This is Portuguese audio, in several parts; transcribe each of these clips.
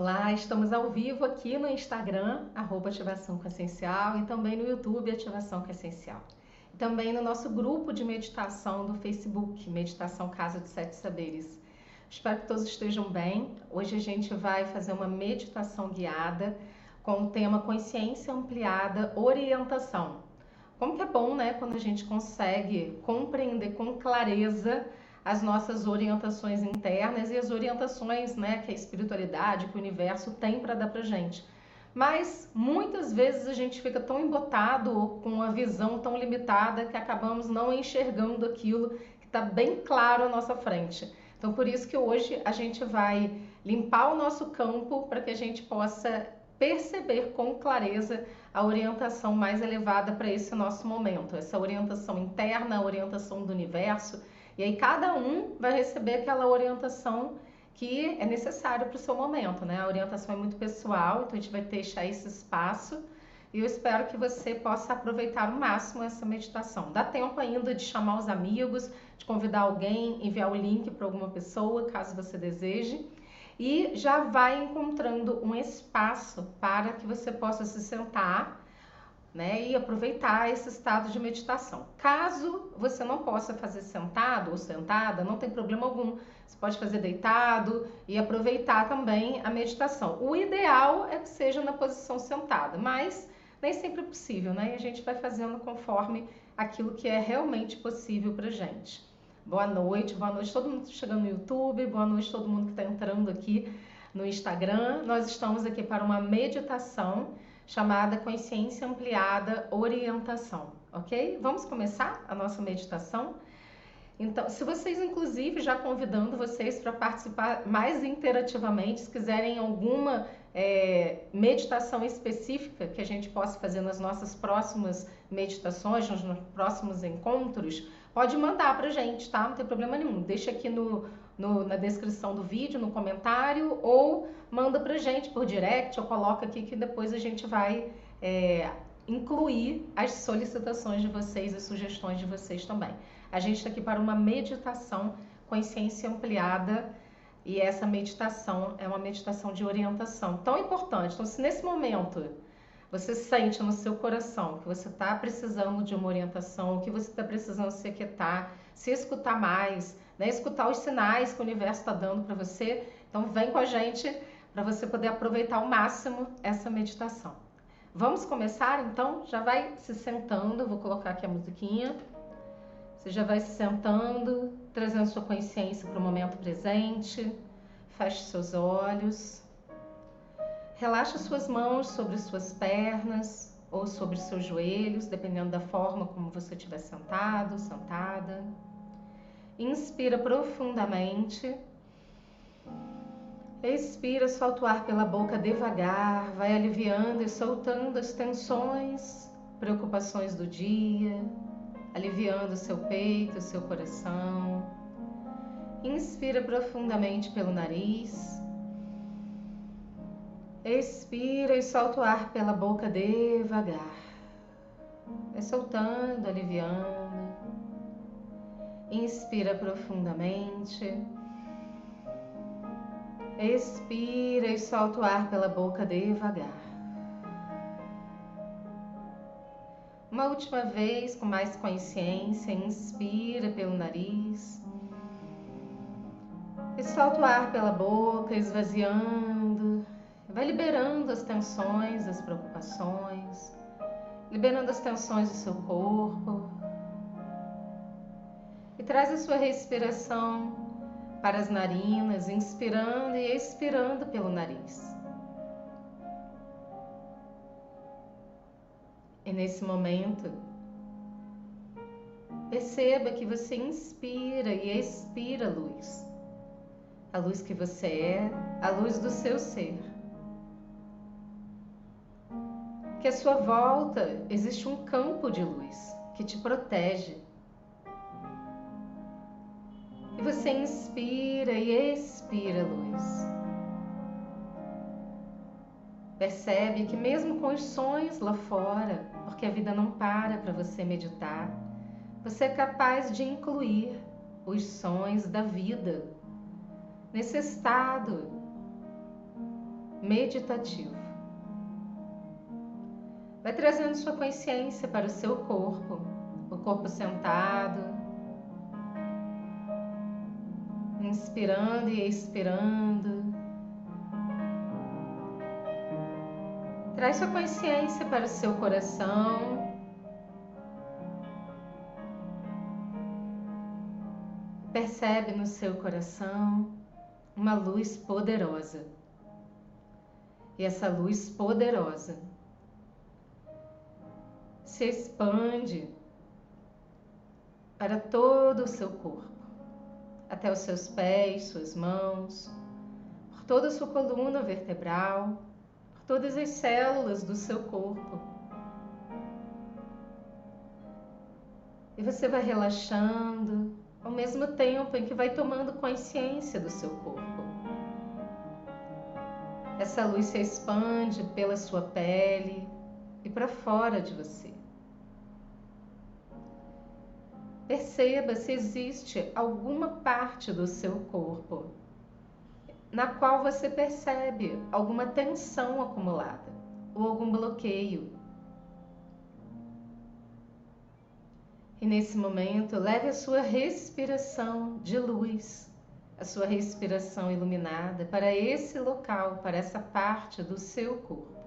Olá, estamos ao vivo aqui no Instagram, arroba Ativação Consciencial, e também no YouTube Ativação Consciencial. Também no nosso grupo de meditação do Facebook, Meditação Casa de Sete Saberes. Espero que todos estejam bem. Hoje a gente vai fazer uma meditação guiada com o tema Consciência Ampliada Orientação. Como que é bom, né, quando a gente consegue compreender com clareza as nossas orientações internas e as orientações né, que a espiritualidade, que o universo tem para dar para gente. Mas muitas vezes a gente fica tão embotado ou com uma visão tão limitada que acabamos não enxergando aquilo que está bem claro à nossa frente. Então, por isso que hoje a gente vai limpar o nosso campo para que a gente possa perceber com clareza a orientação mais elevada para esse nosso momento, essa orientação interna, a orientação do universo e aí cada um vai receber aquela orientação que é necessário para o seu momento, né? A orientação é muito pessoal, então a gente vai deixar esse espaço e eu espero que você possa aproveitar ao máximo essa meditação. Dá tempo ainda de chamar os amigos, de convidar alguém, enviar o link para alguma pessoa, caso você deseje. E já vai encontrando um espaço para que você possa se sentar né, e aproveitar esse estado de meditação. Caso você não possa fazer sentado ou sentada, não tem problema algum. Você pode fazer deitado e aproveitar também a meditação. O ideal é que seja na posição sentada, mas nem sempre é possível, né? E a gente vai fazendo conforme aquilo que é realmente possível para gente. Boa noite, boa noite todo mundo que está chegando no YouTube, boa noite todo mundo que está entrando aqui no Instagram. Nós estamos aqui para uma meditação chamada Consciência Ampliada Orientação, ok? Vamos começar a nossa meditação? Então, se vocês, inclusive, já convidando vocês para participar mais interativamente, se quiserem alguma é, meditação específica que a gente possa fazer nas nossas próximas meditações, nos próximos encontros, pode mandar para a gente, tá? Não tem problema nenhum. Deixa aqui no, no, na descrição do vídeo, no comentário, ou manda pra gente por direct, ou coloca aqui que depois a gente vai é, incluir as solicitações de vocês e sugestões de vocês também. A gente está aqui para uma meditação consciência ampliada e essa meditação é uma meditação de orientação tão importante. Então, se nesse momento você sente no seu coração que você está precisando de uma orientação, que você está precisando se aquietar, se escutar mais, né? escutar os sinais que o universo está dando para você. Então, vem com a gente para você poder aproveitar ao máximo essa meditação. Vamos começar então? Já vai se sentando, vou colocar aqui a musiquinha. Você já vai se sentando, trazendo sua consciência para o momento presente. Feche seus olhos. Relaxa suas mãos sobre suas pernas ou sobre seus joelhos, dependendo da forma como você estiver sentado, sentada. Inspira profundamente. Expira, solta o ar pela boca devagar, vai aliviando e soltando as tensões, preocupações do dia, aliviando seu peito, seu coração. Inspira profundamente pelo nariz. Expira e solta o ar pela boca devagar. Vai soltando, aliviando. Inspira profundamente. Expira e solta o ar pela boca devagar. Uma última vez, com mais consciência, inspira pelo nariz. E solta o ar pela boca, esvaziando. Vai liberando as tensões, as preocupações, liberando as tensões do seu corpo e traz a sua respiração para as narinas, inspirando e expirando pelo nariz. E nesse momento, perceba que você inspira e expira luz. A luz que você é, a luz do seu ser. Que à sua volta existe um campo de luz que te protege e você inspira e expira luz. Percebe que, mesmo com os sonhos lá fora, porque a vida não para para você meditar, você é capaz de incluir os sonhos da vida nesse estado meditativo. Vai trazendo sua consciência para o seu corpo, o corpo sentado, inspirando e expirando. Traz sua consciência para o seu coração. Percebe no seu coração uma luz poderosa. E essa luz poderosa se expande para todo o seu corpo, até os seus pés, suas mãos, por toda a sua coluna vertebral, todas as células do seu corpo. E você vai relaxando, ao mesmo tempo em que vai tomando consciência do seu corpo. Essa luz se expande pela sua pele e para fora de você. Perceba se existe alguma parte do seu corpo na qual você percebe alguma tensão acumulada ou algum bloqueio. E nesse momento, leve a sua respiração de luz, a sua respiração iluminada para esse local, para essa parte do seu corpo.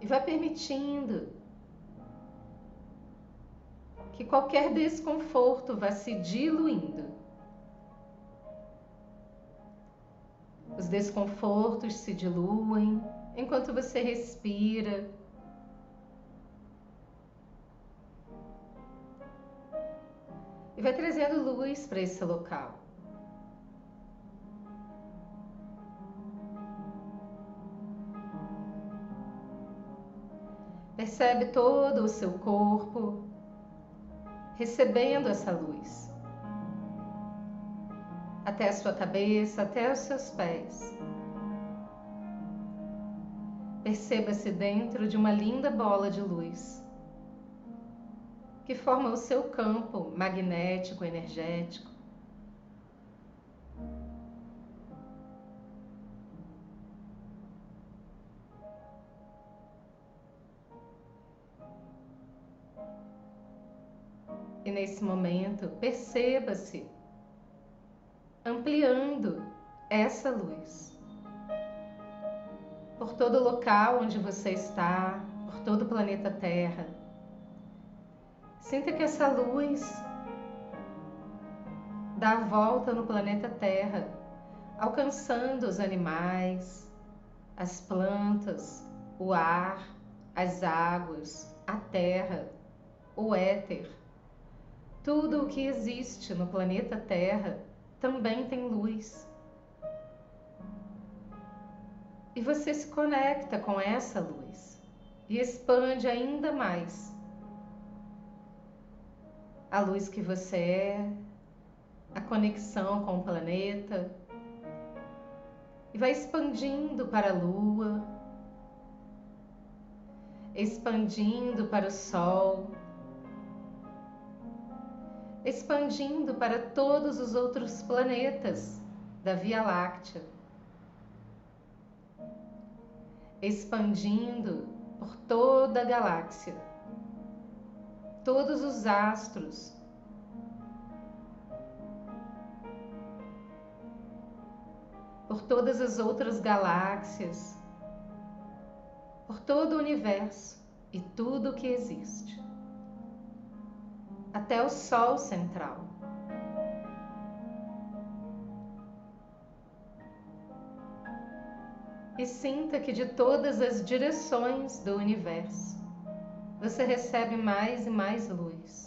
E vai permitindo que qualquer desconforto vá se diluindo. Os desconfortos se diluem enquanto você respira. E vai trazendo luz para esse local. Percebe todo o seu corpo recebendo essa luz. Até a sua cabeça, até os seus pés. Perceba-se dentro de uma linda bola de luz que forma o seu campo magnético energético. Nesse momento, perceba-se ampliando essa luz por todo o local onde você está, por todo o planeta Terra. Sinta que essa luz dá a volta no planeta Terra, alcançando os animais, as plantas, o ar, as águas, a terra, o éter tudo o que existe no planeta Terra também tem luz. E você se conecta com essa luz e expande ainda mais a luz que você é, a conexão com o planeta, e vai expandindo para a lua, expandindo para o sol expandindo para todos os outros planetas da Via Láctea, expandindo por toda a galáxia, todos os astros. Por todas as outras galáxias, por todo o universo e tudo o que existe até o Sol central. E sinta que de todas as direções do universo você recebe mais e mais luz.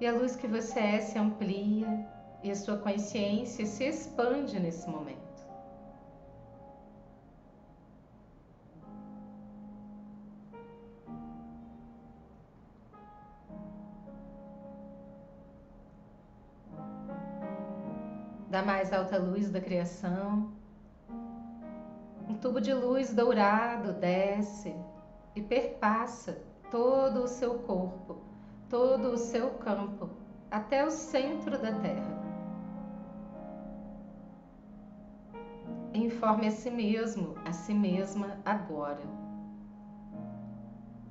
E a luz que você é se amplia e a sua consciência se expande nesse momento. Mais alta luz da criação. Um tubo de luz dourado desce e perpassa todo o seu corpo, todo o seu campo até o centro da Terra. Informe a si mesmo, a si mesma agora.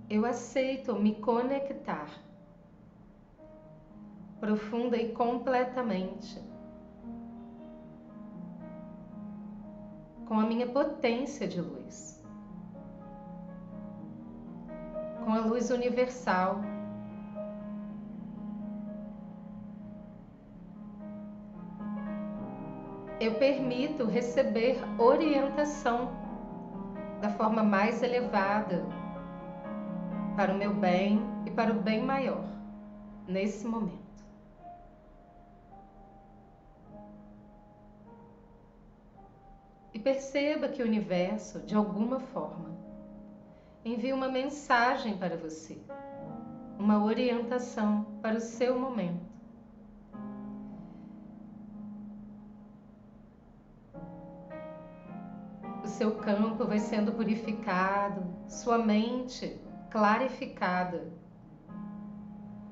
Eu aceito me conectar profunda e completamente com a minha potência de luz, com a luz universal. Eu permito receber orientação da forma mais elevada para o meu bem e para o bem maior nesse momento. Perceba que o universo, de alguma forma, envia uma mensagem para você, uma orientação para o seu momento. O seu campo vai sendo purificado, sua mente clarificada.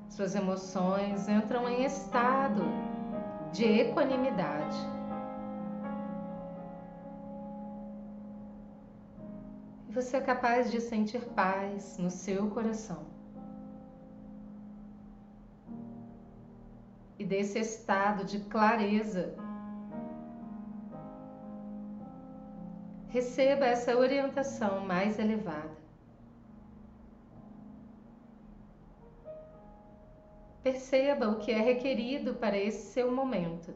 Suas emoções entram em estado de equanimidade. Você é capaz de sentir paz no seu coração. E desse estado de clareza, receba essa orientação mais elevada. Perceba o que é requerido para esse seu momento.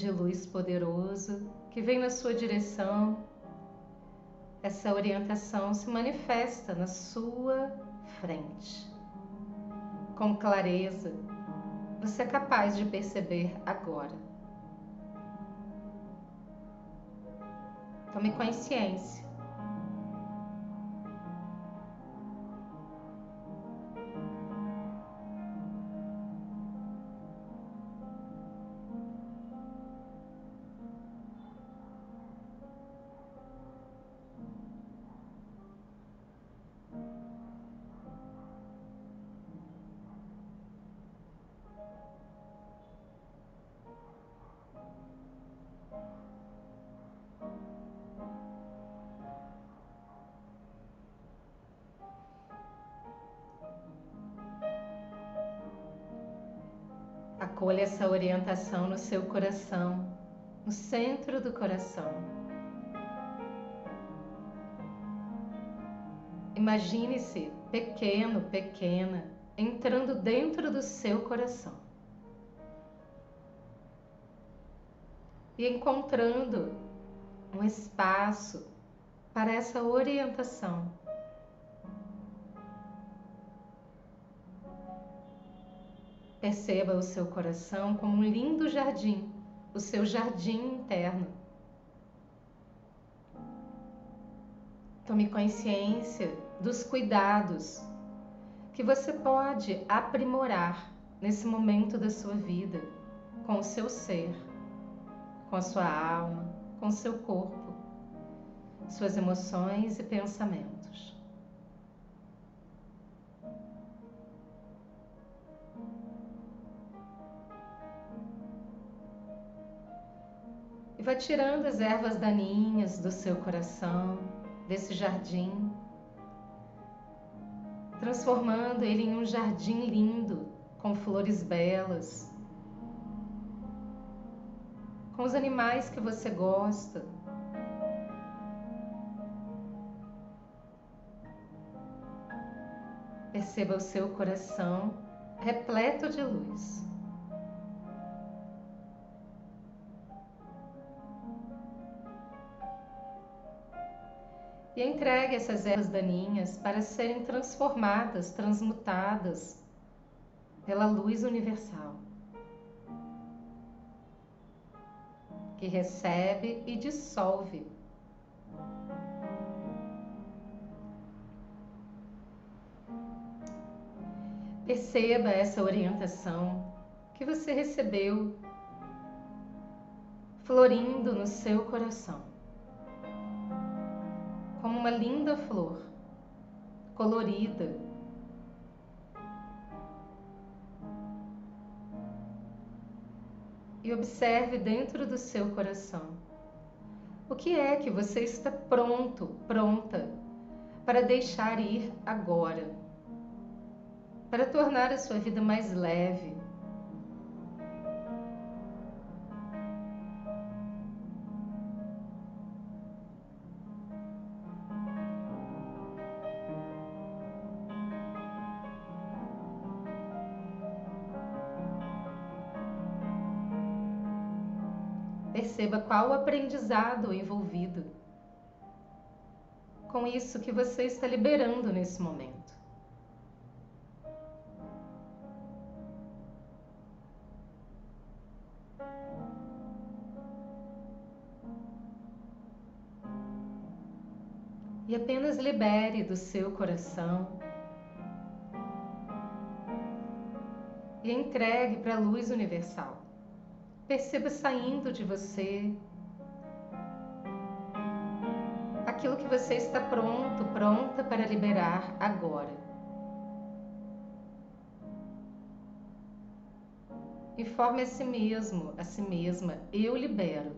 De luz poderoso que vem na sua direção. Essa orientação se manifesta na sua frente. Com clareza, você é capaz de perceber agora. Tome consciência Acolha essa orientação no seu coração, no centro do coração. Imagine-se pequeno, pequena, entrando dentro do seu coração. E encontrando um espaço para essa orientação Perceba o seu coração como um lindo jardim, o seu jardim interno. Tome consciência dos cuidados que você pode aprimorar nesse momento da sua vida com o seu ser, com a sua alma, com o seu corpo, suas emoções e pensamentos. E vai tirando as ervas daninhas do seu coração, desse jardim, transformando ele em um jardim lindo, com flores belas, com os animais que você gosta. Perceba o seu coração repleto de luz. E entregue essas ervas daninhas para serem transformadas, transmutadas pela luz universal. que recebe e dissolve. Perceba essa orientação que você recebeu florindo no seu coração, como uma linda flor, colorida. E observe dentro do seu coração o que é que você está pronto, pronta para deixar ir agora, para tornar a sua vida mais leve, Perceba qual o aprendizado envolvido com isso que você está liberando nesse momento. E apenas libere do seu coração e entregue para a luz universal. Perceba saindo de você aquilo que você está pronto, pronta para liberar agora. Informe a si mesmo, a si mesma: eu libero.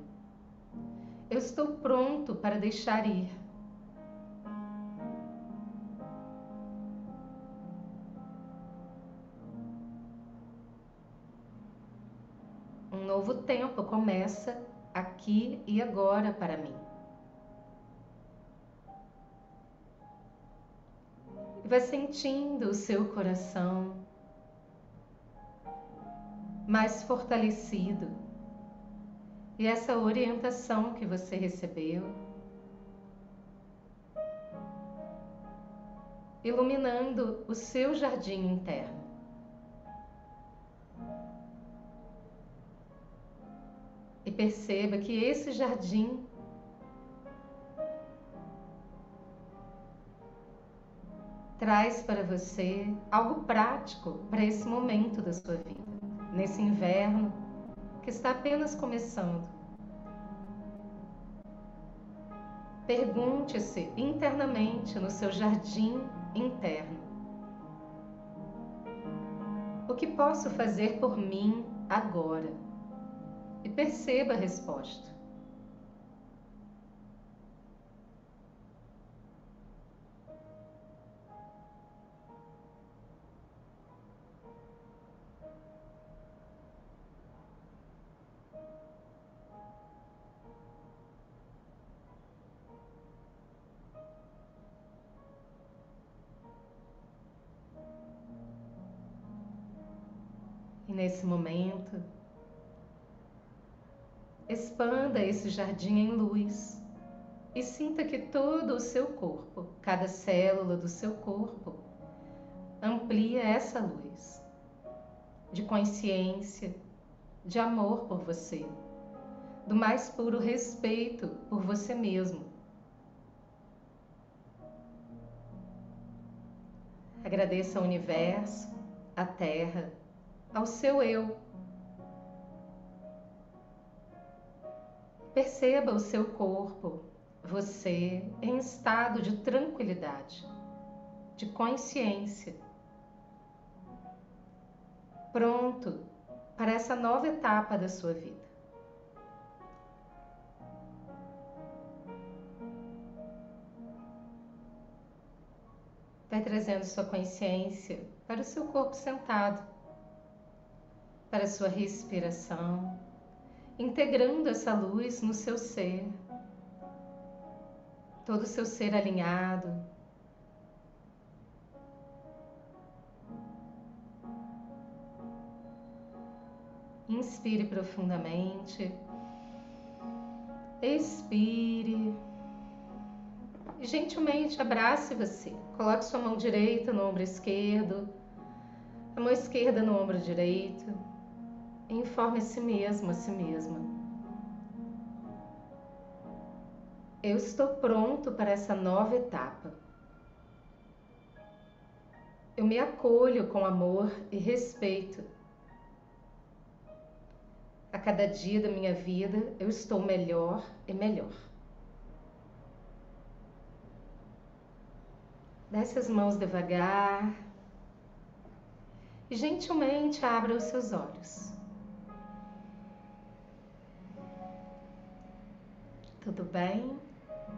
Eu estou pronto para deixar ir. Novo tempo começa aqui e agora para mim. E vai sentindo o seu coração mais fortalecido e essa orientação que você recebeu, iluminando o seu jardim interno. Perceba que esse jardim traz para você algo prático para esse momento da sua vida, nesse inverno que está apenas começando. Pergunte-se internamente no seu jardim interno: O que posso fazer por mim agora? E perceba a resposta. Expanda esse jardim em luz e sinta que todo o seu corpo, cada célula do seu corpo, amplia essa luz de consciência, de amor por você, do mais puro respeito por você mesmo. Agradeça ao universo, à Terra, ao seu eu Perceba o seu corpo, você em estado de tranquilidade, de consciência, pronto para essa nova etapa da sua vida. Vai trazendo sua consciência para o seu corpo sentado, para a sua respiração integrando essa luz no seu ser, todo o seu ser alinhado. Inspire profundamente, expire. E gentilmente abrace você. Coloque sua mão direita no ombro esquerdo, a mão esquerda no ombro direito informe a si mesmo, a si mesma. Eu estou pronto para essa nova etapa. Eu me acolho com amor e respeito. A cada dia da minha vida eu estou melhor e melhor. Desce as mãos devagar e gentilmente abra os seus olhos. Tudo bem?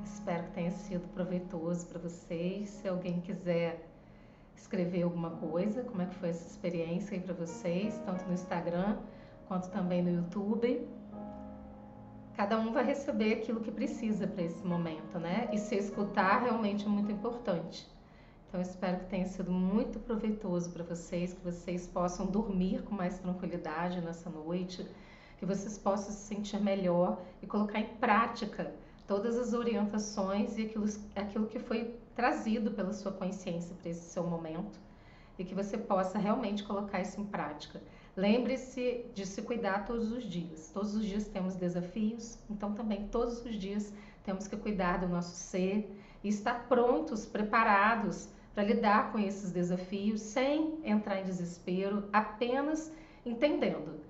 Espero que tenha sido proveitoso para vocês. Se alguém quiser escrever alguma coisa, como é que foi essa experiência aí para vocês, tanto no Instagram quanto também no YouTube. Cada um vai receber aquilo que precisa para esse momento, né? E se escutar realmente é muito importante. Então, espero que tenha sido muito proveitoso para vocês, que vocês possam dormir com mais tranquilidade nessa noite, que vocês possam se sentir melhor e colocar em prática todas as orientações e aquilo, aquilo que foi trazido pela sua consciência para esse seu momento e que você possa realmente colocar isso em prática. Lembre-se de se cuidar todos os dias. Todos os dias temos desafios, então também todos os dias temos que cuidar do nosso ser e estar prontos, preparados para lidar com esses desafios sem entrar em desespero, apenas entendendo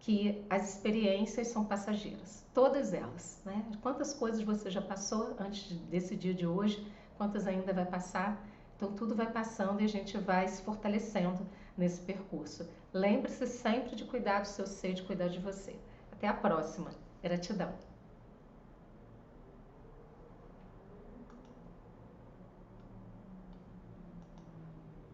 que as experiências são passageiras, todas elas, né? Quantas coisas você já passou antes desse dia de hoje, quantas ainda vai passar? Então tudo vai passando e a gente vai se fortalecendo nesse percurso. Lembre-se sempre de cuidar do seu ser, de cuidar de você. Até a próxima. Gratidão.